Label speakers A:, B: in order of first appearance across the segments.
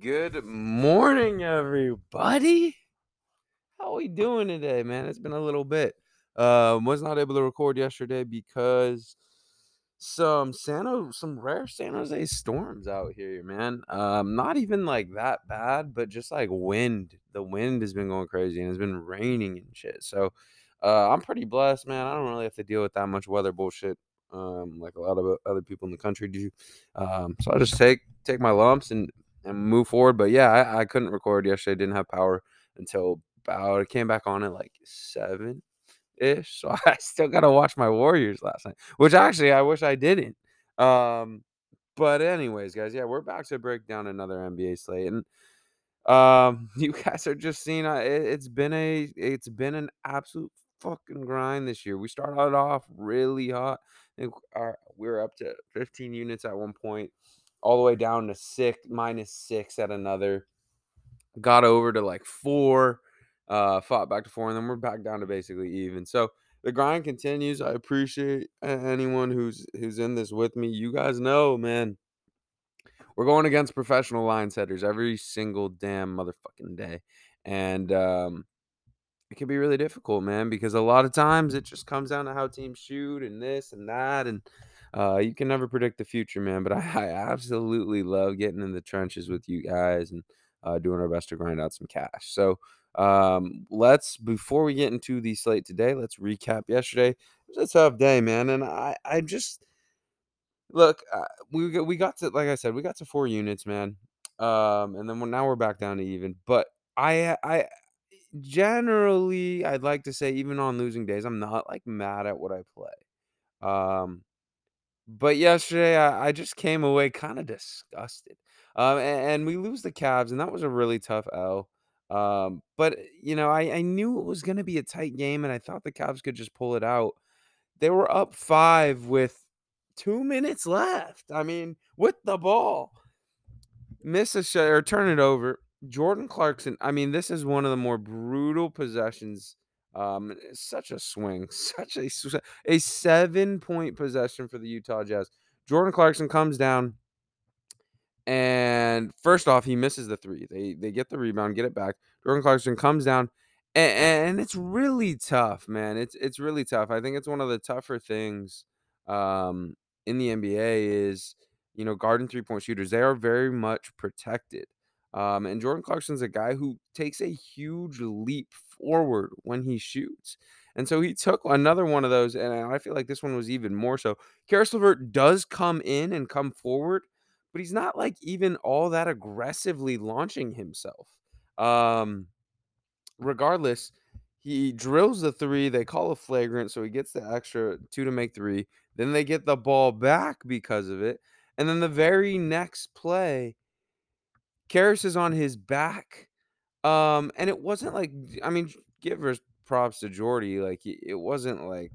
A: Good morning, everybody. How are we doing today, man? It's been a little bit. Um, was not able to record yesterday because some San some rare San Jose storms out here, man. Um, not even like that bad, but just like wind. The wind has been going crazy and it's been raining and shit. So, uh, I'm pretty blessed, man. I don't really have to deal with that much weather bullshit, um, like a lot of other people in the country do. Um, so I just take take my lumps and and move forward. But yeah, I, I couldn't record yesterday. I Didn't have power until about it came back on at like seven ish. So I still gotta watch my Warriors last night, which actually I wish I didn't. Um, but anyways, guys, yeah, we're back to break down another NBA slate, and um, you guys are just seeing uh, it, it's been a it's been an absolute fucking grind this year. We started off really hot. I think our, we were up to 15 units at one point, all the way down to six minus six at another. Got over to like four uh, fought back to four, and then we're back down to basically even. So the grind continues. I appreciate anyone who's who's in this with me. You guys know, man, we're going against professional line setters every single damn motherfucking day, and um, it can be really difficult, man, because a lot of times it just comes down to how teams shoot and this and that, and uh, you can never predict the future, man. But I, I absolutely love getting in the trenches with you guys and uh, doing our best to grind out some cash. So um, let's before we get into the slate today, let's recap yesterday. It was a tough day, man, and I I just look uh, we got, we got to like I said we got to four units, man. Um, and then we're, now we're back down to even. But I I generally I'd like to say even on losing days, I'm not like mad at what I play. Um, but yesterday I, I just came away kind of disgusted. Um, and, and we lose the Cavs, and that was a really tough L. Um, but you know, I, I knew it was gonna be a tight game, and I thought the Cavs could just pull it out. They were up five with two minutes left. I mean, with the ball. Miss a shot or turn it over. Jordan Clarkson. I mean, this is one of the more brutal possessions. Um, such a swing, such a a seven point possession for the Utah Jazz. Jordan Clarkson comes down, and first off, he misses the three. They they get the rebound, get it back. Jordan Clarkson comes down, and, and it's really tough, man. It's it's really tough. I think it's one of the tougher things um, in the NBA is you know guarding three point shooters. They are very much protected. Um, and Jordan Clarkson's a guy who takes a huge leap forward when he shoots. And so he took another one of those, and I feel like this one was even more so. Caris LeVert does come in and come forward, but he's not like even all that aggressively launching himself. Um, regardless, he drills the three. They call a flagrant, so he gets the extra two to make three. Then they get the ball back because of it. And then the very next play, Caris is on his back. Um, and it wasn't like I mean, give her props to Jordy. Like it wasn't like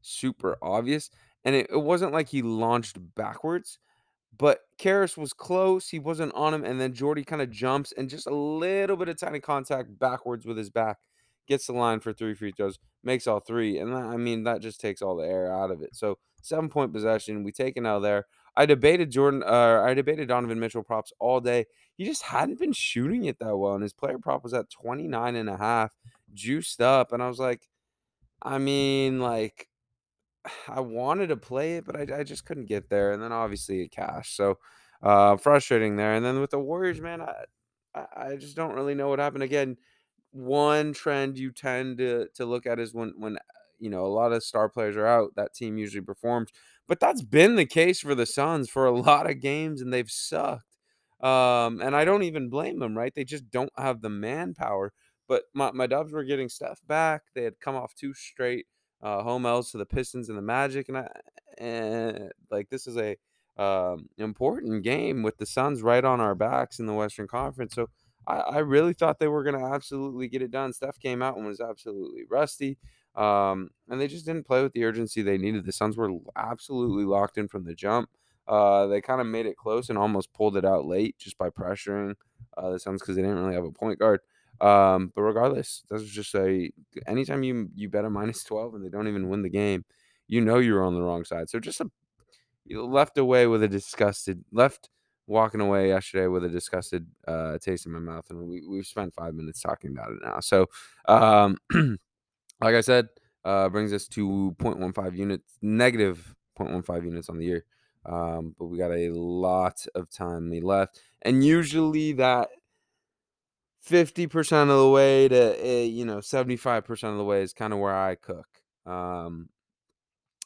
A: super obvious, and it, it wasn't like he launched backwards. But Caris was close. He wasn't on him, and then Jordy kind of jumps and just a little bit of tiny contact backwards with his back, gets the line for three free throws, makes all three, and that, I mean that just takes all the air out of it. So seven point possession, we take an L there. I debated Jordan, uh, I debated Donovan Mitchell props all day. He just hadn't been shooting it that well, and his player prop was at 29 and a half, juiced up, and I was like, I mean, like I wanted to play it, but I, I just couldn't get there. And then obviously it cashed. So uh, frustrating there. And then with the Warriors, man, I, I just don't really know what happened. Again, one trend you tend to, to look at is when, when, you know, a lot of star players are out, that team usually performs. But that's been the case for the Suns for a lot of games, and they've sucked. Um, and I don't even blame them, right? They just don't have the manpower. But my, my Dubs were getting stuff back. They had come off two straight uh, home L's to the Pistons and the Magic, and I and like this is a um, important game with the Suns right on our backs in the Western Conference. So I, I really thought they were going to absolutely get it done. Steph came out and was absolutely rusty, um, and they just didn't play with the urgency they needed. The Suns were absolutely locked in from the jump. Uh, they kind of made it close and almost pulled it out late just by pressuring uh, the Suns because they didn't really have a point guard. Um, but regardless, that's just a anytime you you bet a minus twelve and they don't even win the game, you know you're on the wrong side. So just a left away with a disgusted left walking away yesterday with a disgusted uh, taste in my mouth, and we we've spent five minutes talking about it now. So, um, like I said, uh, brings us to 0.15 units, negative 0.15 units on the year. Um, but we got a lot of time left, and usually that 50% of the way to uh, you know 75% of the way is kind of where I cook. Um,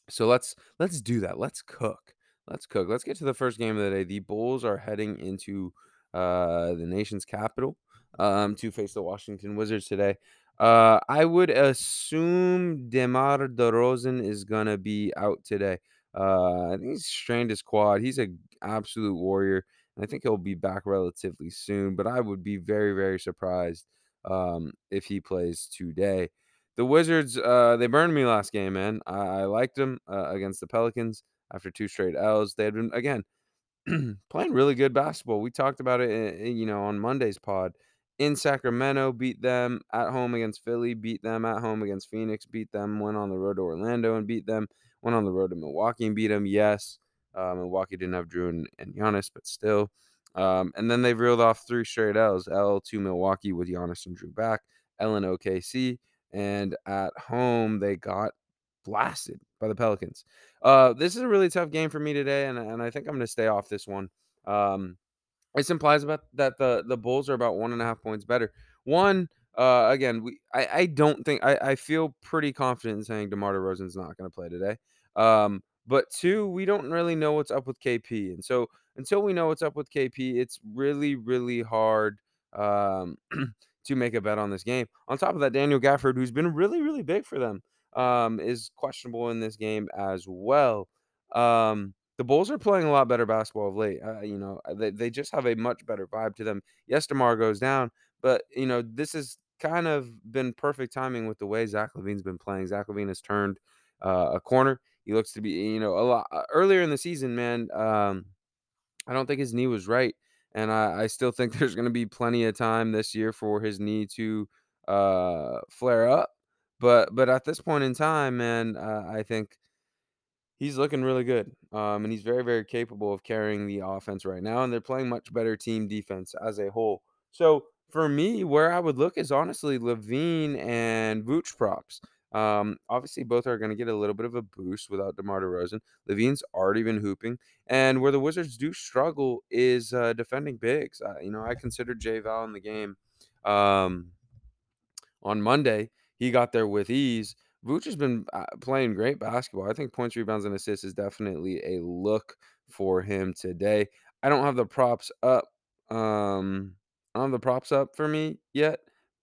A: so let's let's do that. Let's cook. Let's cook. Let's get to the first game of the day. The Bulls are heading into uh, the nation's capital um, to face the Washington Wizards today. Uh, I would assume DeMar DeRozan is gonna be out today. Uh, I think he's strained his quad. He's an absolute warrior, and I think he'll be back relatively soon. But I would be very, very surprised um, if he plays today. The Wizards, uh, they burned me last game, man. I, I liked them uh, against the Pelicans after two straight L's. They had been again playing really good basketball. We talked about it, in, in, you know, on Monday's pod. In Sacramento, beat them at home against Philly, beat them at home against Phoenix, beat them. Went on the road to Orlando and beat them. Went on the road to Milwaukee and beat them. Yes, uh, Milwaukee didn't have Jrue and, and Giannis, but still. Um, and then they reeled off three straight L's. L to Milwaukee with Giannis and Jrue back. L and OKC, and at home they got blasted by the Pelicans. Uh, this is a really tough game for me today, and, and I think I'm going to stay off this one. Um, this implies about that the the Bulls are about one and a half points better. One, uh, again, we I, I don't think I, I feel pretty confident in saying DeMar DeRozan's not going to play today. Um, but two, we don't really know what's up with KP, and so until we know what's up with KP, it's really really hard um, to make a bet on this game. On top of that, Daniel Gafford, who's been really really big for them, um, is questionable in this game as well. Um, the Bulls are playing a lot better basketball of late. Uh, you know, uh, they, they just have a much better vibe to them. Yes, DeMar goes down, but you know, this has kind of been perfect timing with the way Zach LaVine's been playing. Zach LaVine has turned uh, a corner. He looks to be, you know, a lot uh, earlier in the season, man. Um, I don't think his knee was right, and I, I still think there's going to be plenty of time this year for his knee to uh, flare up. But but at this point in time, man, uh, I think he's looking really good. Um, and he's very, very capable of carrying the offense right now. And they're playing much better team defense as a whole. So for me, where I would look is honestly LaVine and Vooch props. Um, obviously, both are going to get a little bit of a boost without DeMar DeRozan. LaVine's already been hooping, and where the Wizards do struggle is uh, defending bigs. Uh, you know, I considered Jay Val in the game um, on Monday. He got there with ease, Vooch has been uh, playing great basketball. I think points, rebounds, and assists is definitely a look for him today. I don't have the props up. Um, I don't have the props up for me yet,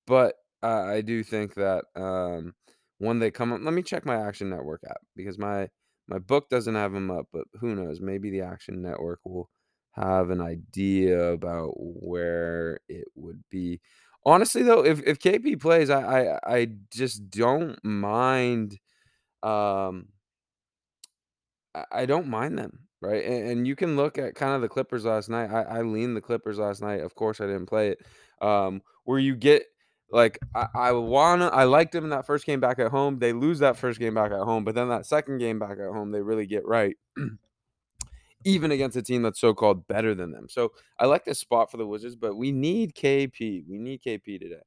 A: but I do think that um, when they come up, let me check my Action Network app because my my book doesn't have them up, but who knows? Maybe the Action Network will have an idea about where it would be. Honestly, though, if if KP plays, I I, I just don't mind. Um, I, don't mind them, right? And, and you can look at kind of the Clippers last night. I, I leaned the Clippers last night. Of course, I didn't play it. Um, where you get like I, I wanna I liked them in that first game back at home. They lose that first game back at home, but then that second game back at home, they really get right. Even against a team that's so called better than them. So I like this spot for the Wizards, but we need KP. We need KP today.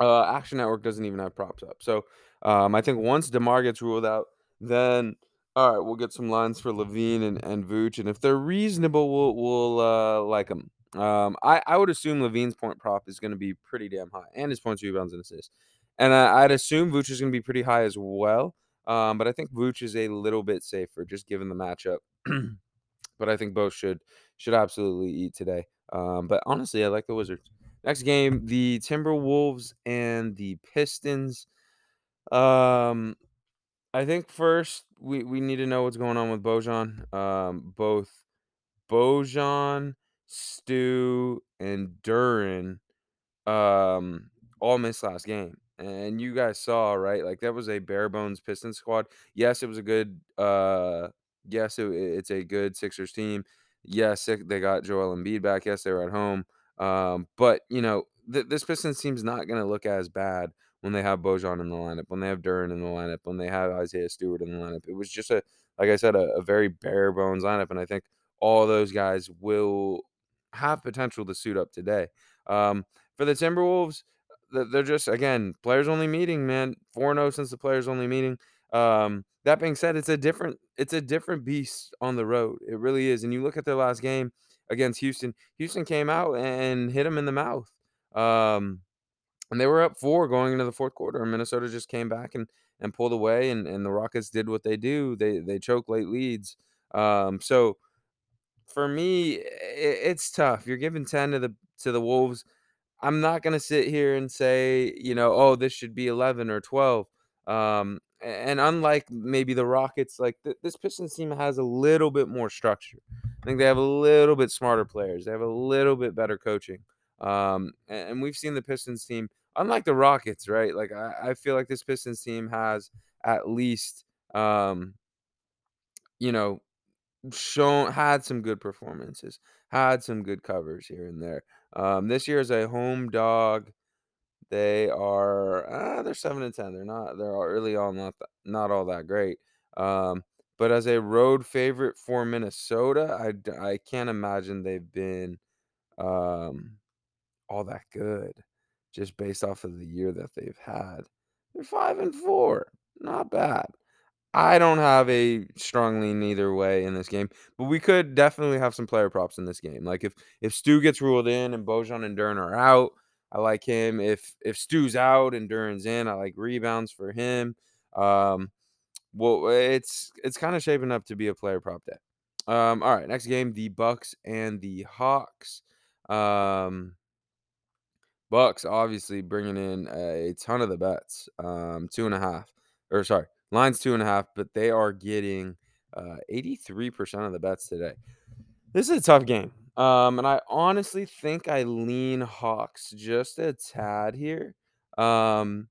A: Uh, Action Network doesn't even have props up. So um, I think once DeMar gets ruled out, then all right, we'll get some lines for LaVine and, and Vooch. And if they're reasonable, we'll, we'll uh, like them. Um, I, I would assume LaVine's point prop is going to be pretty damn high and his points, rebounds, and assists. And I, I'd assume Vooch is going to be pretty high as well. Um, but I think Vooch is a little bit safer just given the matchup. but I think both should should absolutely eat today. Um, but honestly, I like the Wizards. Next game, the Timberwolves and the Pistons. Um, I think first we, we need to know what's going on with Bojan. Um, both Bojan, Stu, and Duren um, all missed last game. And you guys saw, right? Like that was a bare bones Pistons squad. Yes, it was a good uh yes, it, it's a good Sixers team. Yes, they got Joel Embiid back. Yes, they were at home. Um, but you know, th- this Pistons team's not going to look as bad when they have Bojan in the lineup, when they have Duren in the lineup, when they have Isaiah Stewart in the lineup. It was just a, like I said, a, a very bare bones lineup, and I think all those guys will have potential to suit up today. Um, for the Timberwolves, they're just again players only meeting, man. 4-0 since the players only meeting. Um, that being said, it's a different it's a different beast on the road. It really is. And you look at their last game against Houston. Houston came out and hit them in the mouth. Um, and they were up four going into the fourth quarter, and Minnesota just came back and and pulled away, and, and the Rockets did what they do. They they choke late leads. Um, so for me, it, it's tough. You're giving ten to the to the Wolves. I'm not gonna sit here and say, you know, oh, this should be 11 or 12. Um, and unlike maybe the Rockets, like th- this Pistons team has a little bit more structure. I think they have a little bit smarter players. They have a little bit better coaching. Um, and, and we've seen the Pistons team, unlike the Rockets, right? Like I, I feel like this Pistons team has at least, um, you know, shown had some good performances, had some good covers here and there. Um, this year is a home dog. They are uh, they're seven and ten. They're not they're really all not th- not all that great. Um, but as a road favorite for Minnesota, I I can't imagine they've been um all that good just based off of the year that they've had. They're five and four, not bad. I don't have a strong lean either way in this game, but we could definitely have some player props in this game. Like if if Stu gets ruled in and Bojan and Duren are out, I like him. If if Stu's out and Duren's in, I like rebounds for him. Um, well, it's it's kind of shaping up to be a player prop day. Um, all right, next game, the Bucks and the Hawks. Um, Bucks obviously bringing in a ton of the bets, um, two and a half, or sorry, line's two and a half, but they are getting uh, 83% of the bets today. This is a tough game. Um, and I honestly think I lean Hawks just a tad here. Um,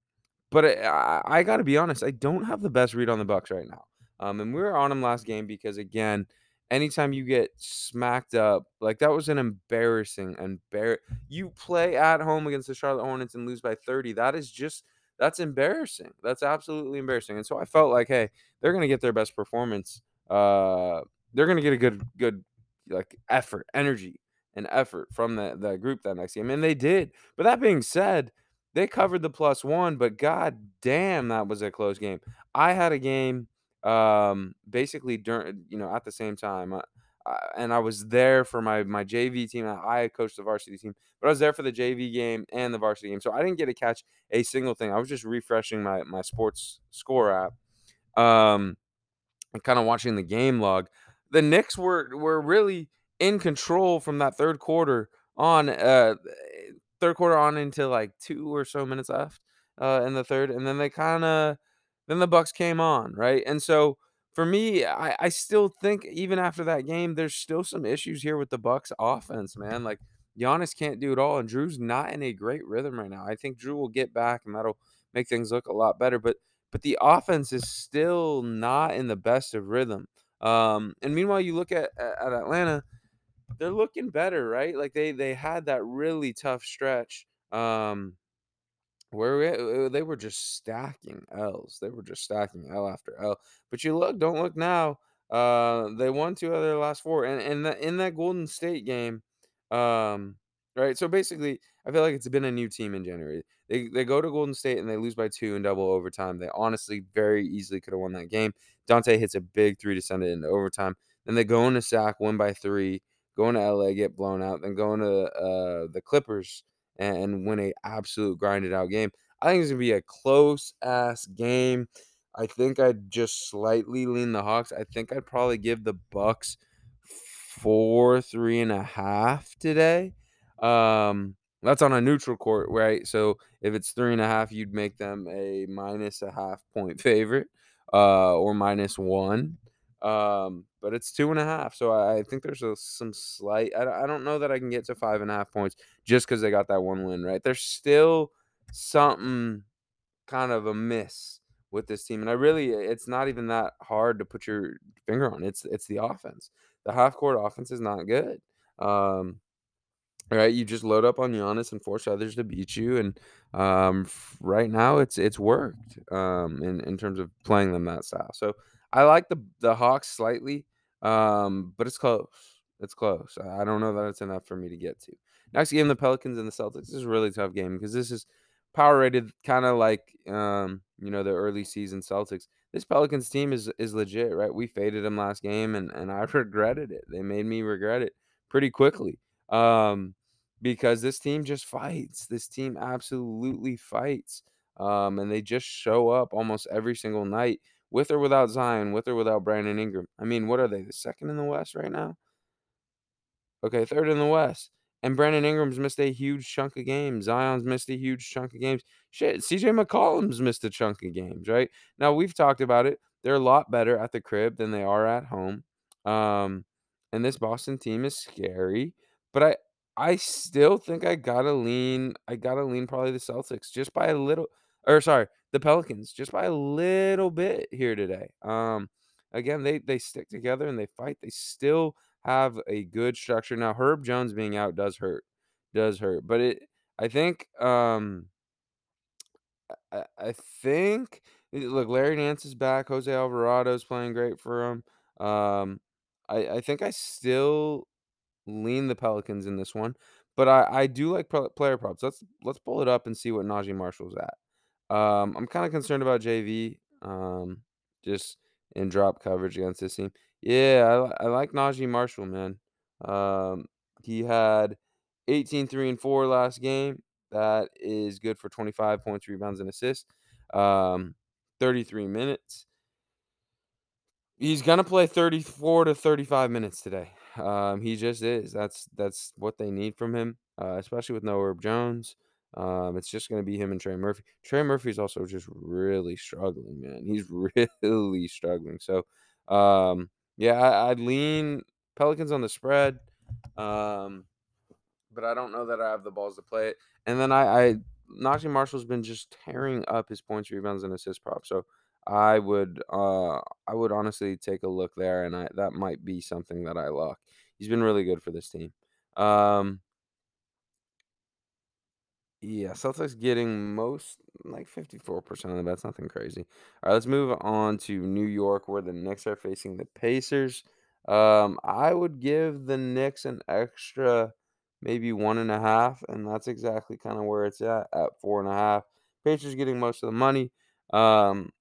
A: but I, I, got to be honest, I don't have the best read on the Bucks right now. Um, and we were on them last game because again, anytime you get smacked up, like that was an embarrassing embar. You play at home against the Charlotte Hornets and lose by 30. That is just that's embarrassing. That's absolutely embarrassing. And so I felt like, hey, they're gonna get their best performance. Uh, they're gonna get a good good like effort, energy, and effort from the the group that next game, and they did. But that being said, they covered the plus one, but god damn, that was a close game. I had a game um, basically during you know at the same time. Uh, uh, and I was there for my my JV team. I coached the varsity team, but I was there for the JV game and the varsity game, so I didn't get to catch a single thing. I was just refreshing my my sports score app, um, and kind of watching the game log. The Knicks were were really in control from that third quarter on. Uh, third quarter on into like two or so minutes left uh, in the third, and then they kind of then the Bucks came on, right? And so for me, I, I still think even after that game, there's still some issues here with the Bucks offense, man. Like Giannis can't do it all, and Jrue's not in a great rhythm right now. I think Jrue will get back, and that'll make things look a lot better. But but the offense is still not in the best of rhythm. Um, and meanwhile, you look at at Atlanta, they're looking better, right? Like they they had that really tough stretch. Um, where we, uh, they were just stacking L's. They were just stacking L after L. But you look, don't look now. Uh, they won two of their last four, and and the, in that Golden State game, um, right. So basically, I feel like it's been a new team in January. They they go to Golden State and they lose by two in double overtime. They honestly very easily could have won that game. Dante hits a big three to send it into overtime. Then they go into sack, win by three, go into LA, get blown out, then go into uh, the Clippers and win a absolute grinded out game. I think it's gonna be a close ass game. I think I'd just slightly lean the Hawks. I think I'd probably give the Bucks four, three and a half today. Um, that's on a neutral court, right? So if it's three and a half, you'd make them a minus a half point favorite, uh, or minus one. Um, but it's two and a half. So I, I think there's a, some slight. I, I don't know that I can get to five and a half points just because they got that one win, right? There's still something kind of a miss with this team, and I really, it's not even that hard to put your finger on. It's it's the offense. The half court offense is not good. Um, right, you just load up on Giannis and force others to beat you, and um, right now it's it's worked um, in in terms of playing them that style. So I like the the Hawks slightly, um, but it's close. It's close. I don't know that it's enough for me to get to. Next game, the Pelicans and the Celtics. This is a really tough game because this is power rated kind of like um, you know, the early season Celtics. This Pelicans team is is legit, right? We faded them last game and and I regretted it. They made me regret it pretty quickly. Um, because this team just fights. This team absolutely fights. Um, and they just show up almost every single night with or without Zion, with or without Brandon Ingram. I mean, what are they? The second in the West right now? Okay, 3rd in the West. And Brandon Ingram's missed a huge chunk of games. Zion's missed a huge chunk of games. Shit, CJ McCollum's missed a chunk of games, right? Now we've talked about it. They're a lot better at the crib than they are at home. Um, and this Boston team is scary, but I I still think I gotta lean. I gotta lean probably the Celtics just by a little, or sorry, the Pelicans just by a little bit here today. Um, again, they they stick together and they fight. They still have a good structure. Now, Herb Jones being out does hurt, does hurt, but it I think, um I I think eh, look, Larry Nance is back, Jose Alvarado's playing great for him. Um, I I think I still lean the Pelicans in this one, but I I do like pl player props. Let's let's pull it up and see what Naji Marshall's at. Um, I'm kinda concerned about JV, um, just in drop coverage against this team. Yeah, I I like Naji Marshall, man. Um, he had 18, 3, and 4 last game. That is good for 25 points, rebounds, and assists. Um, 33 minutes. He's gonna play 34 to 35 minutes today. Um, he just is. That's that's what they need from him, uh, especially with no Herb Jones. Um, it's just gonna be him and Trey Murphy. Trey Murphy's also just really struggling, man. He's really struggling. So, um, yeah, I, I'd lean Pelicans on the spread. Um, but I don't know that I have the balls to play it. And then I, I Naji Marshall's been just tearing up his points, rebounds, and assist prop. So I would uh I would honestly take a look there, and I that might be something that I lock. He's been really good for this team. Um yeah, Celtics getting most like 54% of the bets, nothing crazy. All right, let's move on to New York where the Knicks are facing the Pacers. Um, I would give the Knicks an extra maybe one and a half, and that's exactly kind of where it's at at four and a half. Pacers getting most of the money. Um,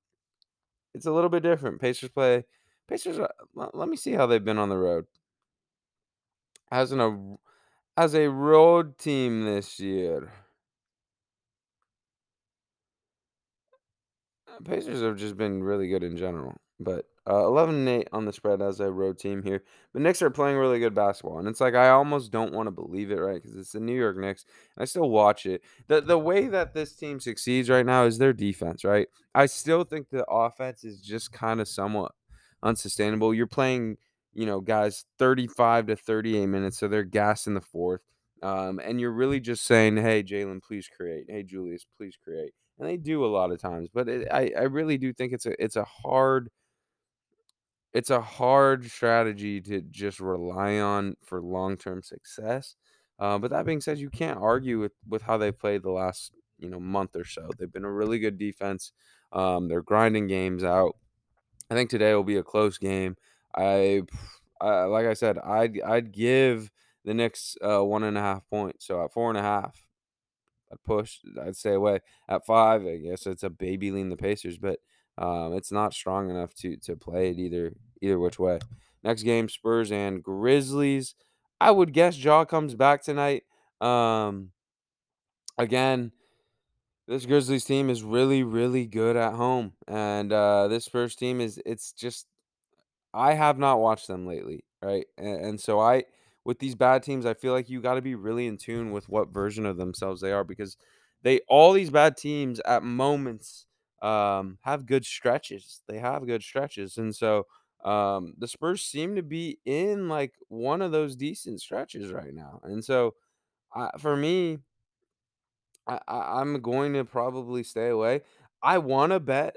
A: it's a little bit different. Pacers play. Pacers. Are, let, me see how they've been on the road as an a as a road team this year. Uh, Pacers have just been really good in general, but uh, 11 and 8 on the spread as a road team here. The Knicks are playing really good basketball, and it's like I almost don't want to believe it, right? Because it's the New York Knicks. And I still watch it. the The way that this team succeeds right now is their defense, right? I still think the offense is just kind of somewhat unsustainable. You're playing, you know, guys 35 to 38 minutes, so they're gassed in the fourth. Um, and you're really just saying, "Hey, Jalen, please create. Hey, Julius, please create." and they do a lot of times. But it, I I really do think it's a it's a hard it's a hard strategy to just rely on for long term success. Uh, but that being said, you can't argue with with how they played the last you know month or so. They've been a really good defense. Um, they're grinding games out. I think today will be a close game. I, I like I said, I'd I'd give the Knicks uh, one and a half points. So at four and a half, I'd push. I'd stay away. At five, I guess it's a baby lean the Pacers, but um, it's not strong enough to to play it either either which way. Next game, Spurs and Grizzlies. I would guess Ja comes back tonight. Um, again, this Grizzlies team is really really good at home, and uh, this Spurs team is it's just I have not watched them lately, right? And, and so I, with these bad teams, I feel like you got to be really in tune with what version of themselves they are because they all these bad teams at moments um, have good stretches. They have good stretches, and so um, the Spurs seem to be in like one of those decent stretches right now. And so I, for me, I, I, I'm going to probably stay away. I want to bet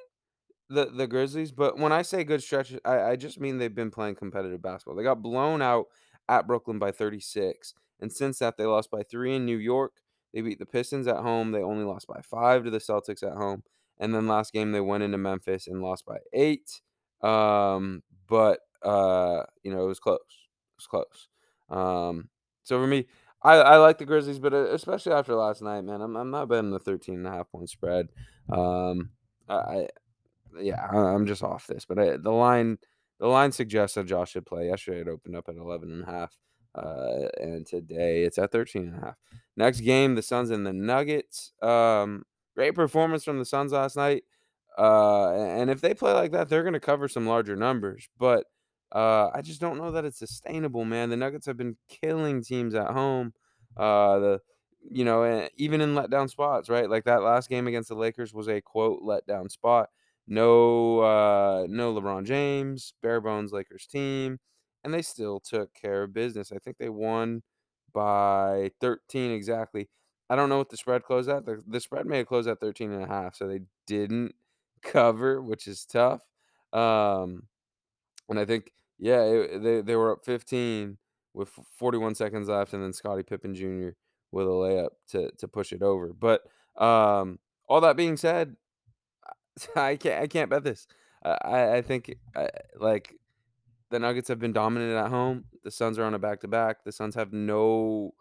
A: the the Grizzlies, but when I say good stretches, I I just mean they've been playing competitive basketball. They got blown out at Brooklyn by 36, and since that they lost by 3 in New York. They beat the Pistons at home. They only lost by 5 to the Celtics at home. And then last game they went into Memphis and lost by 8. Um, but uh, you know, it was close. It was close. Um, so for me, I I like the Grizzlies, but, uh, especially after last night, man, I'm I'm not betting the 13.5 point spread. Um, I yeah, I'm just off this, but I the line the line suggests that Josh should play. Yesterday, it opened up at 11.5, uh, and today it's at 13.5. Next game, the Suns and the Nuggets. Um, great performance from the Suns last night. Uh, and if they play like that, they're gonna cover some larger numbers, but, uh, I just don't know that it's sustainable, man. The Nuggets have been killing teams at home. Uh, the you know, even in letdown spots, right? Like that last game against the Lakers was a quote letdown spot. No, uh, no LeBron James, bare bones Lakers team, and they still took care of business. I think they won by 13 exactly. I don't know what the spread closed at. The, the spread may have closed at 13 and a half, so they didn't cover, which is tough. Um, and I think, yeah, it, they they were up 15 with 41 seconds left, and then Scottie Pippen Jr. with a layup to to push it over. But um, all that being said, I can't I can't bet this. I I think uh, like the Nuggets have been dominant at home. The Suns are on a back to back. The Suns have no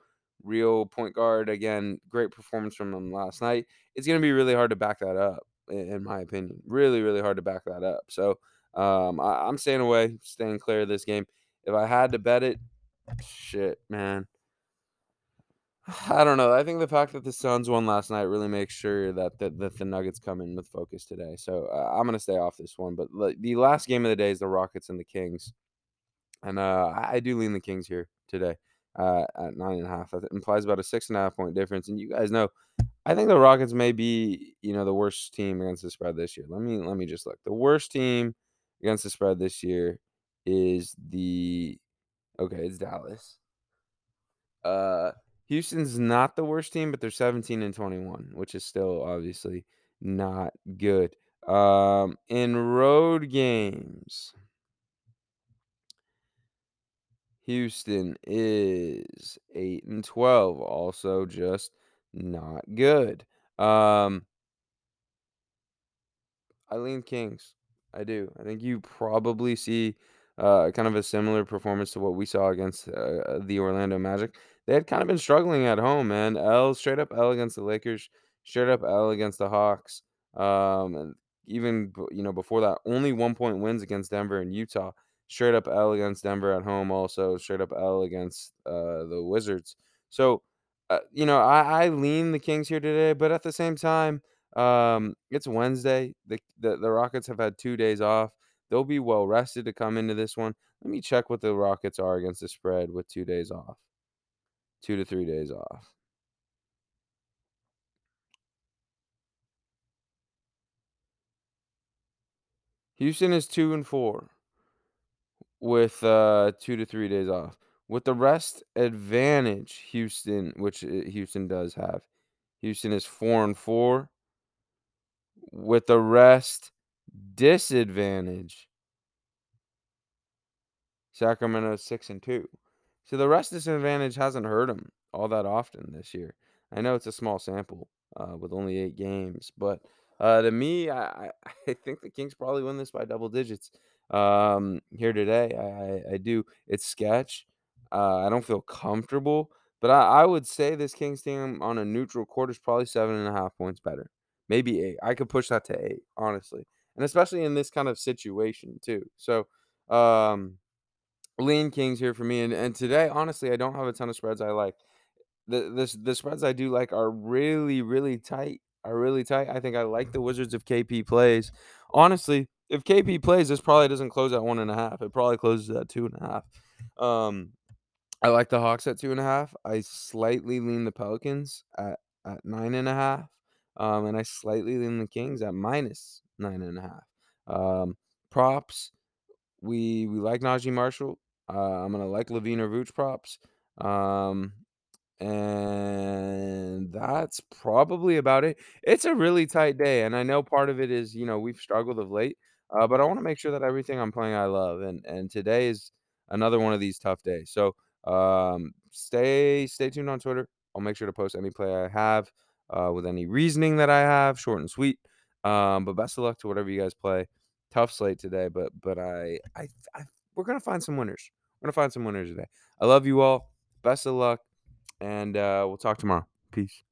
A: real point guard. Again, great performance from them last night. It's going to be really hard to back that up, in my opinion. Really, really hard to back that up. So um, I, I'm staying away, staying clear of this game. If I had to bet it, shit, man. I don't know. I think the fact that the Suns won last night really makes sure that the, that the Nuggets come in with focus today. So uh, I'm gonna stay off this one. But the last game of the day is the Rockets and the Kings, and uh, I do lean the Kings here today uh, at nine and a half. That implies about a six and a half point difference. And you guys know, I think the Rockets may be you know the worst team against the spread this year. Let me let me just look. The worst team against the spread this year is the okay. It's Dallas. Uh, Houston's not the worst team, but they're 17 and 21, which is still obviously not good. Um, in road games, Houston is 8 and 12, also just not good. Um, Kings. I do. I think you probably see uh, kind of a similar performance to what we saw against uh, the Orlando Magic. They had kind of been struggling at home, man. L straight up L against the Lakers, straight up L against the Hawks. Um, and even you know before that, only one point wins against Denver and Utah. Straight up L against Denver at home, also straight up L against uh, the Wizards. So, uh, you know, I, I lean the Kings here today, but at the same time. Um, it's Wednesday. The, the the Rockets have had two days off. They'll be well rested to come into this one. Let me check what the Rockets are against the spread with two days off. Two to three days off. Houston is two and four with uh two to three days off. With the rest advantage, Houston, which uh, Houston does have. Houston is four and four. With the rest disadvantage, Sacramento six and two. So the rest disadvantage hasn't hurt them all that often this year. I know it's a small sample uh, with only eight games, but uh, to me, I, I I think the Kings probably win this by double digits um, here today. I, I, I do. It's sketch. Uh, I don't feel comfortable, but I, I would say this Kings team on a neutral court is probably seven and a half points better, maybe eight. I could push that to eight, honestly, and especially in this kind of situation too. So. Um, Lean Kings here for me, and and today, honestly, I don't have a ton of spreads I like. The the the spreads I do like are really, really tight are really tight. I think I like the Wizards if KP plays. Honestly, if KP plays, this probably doesn't close at 1.5. It probably closes at 2.5. Um, I like the Hawks at 2.5. I slightly lean the Pelicans at at 9.5. Um, and I slightly lean the Kings at minus 9.5. Um, props we we like Naji Marshall. Uh, I'm gonna like LaVine or Vooch props. Um, and that's probably about it. It's a really tight day, and I know part of it is, you know, we've struggled of late, uh, but I want to make sure that everything I'm playing I love, and and today is another one of these tough days. So um, stay stay tuned on Twitter. I'll make sure to post any play I have uh, with any reasoning that I have, short and sweet. Um, but best of luck to whatever you guys play. Tough slate today, but but I I, I we're gonna find some winners. We're gonna find some winners today. I love you all. Best of luck, and uh, we'll talk tomorrow. Peace.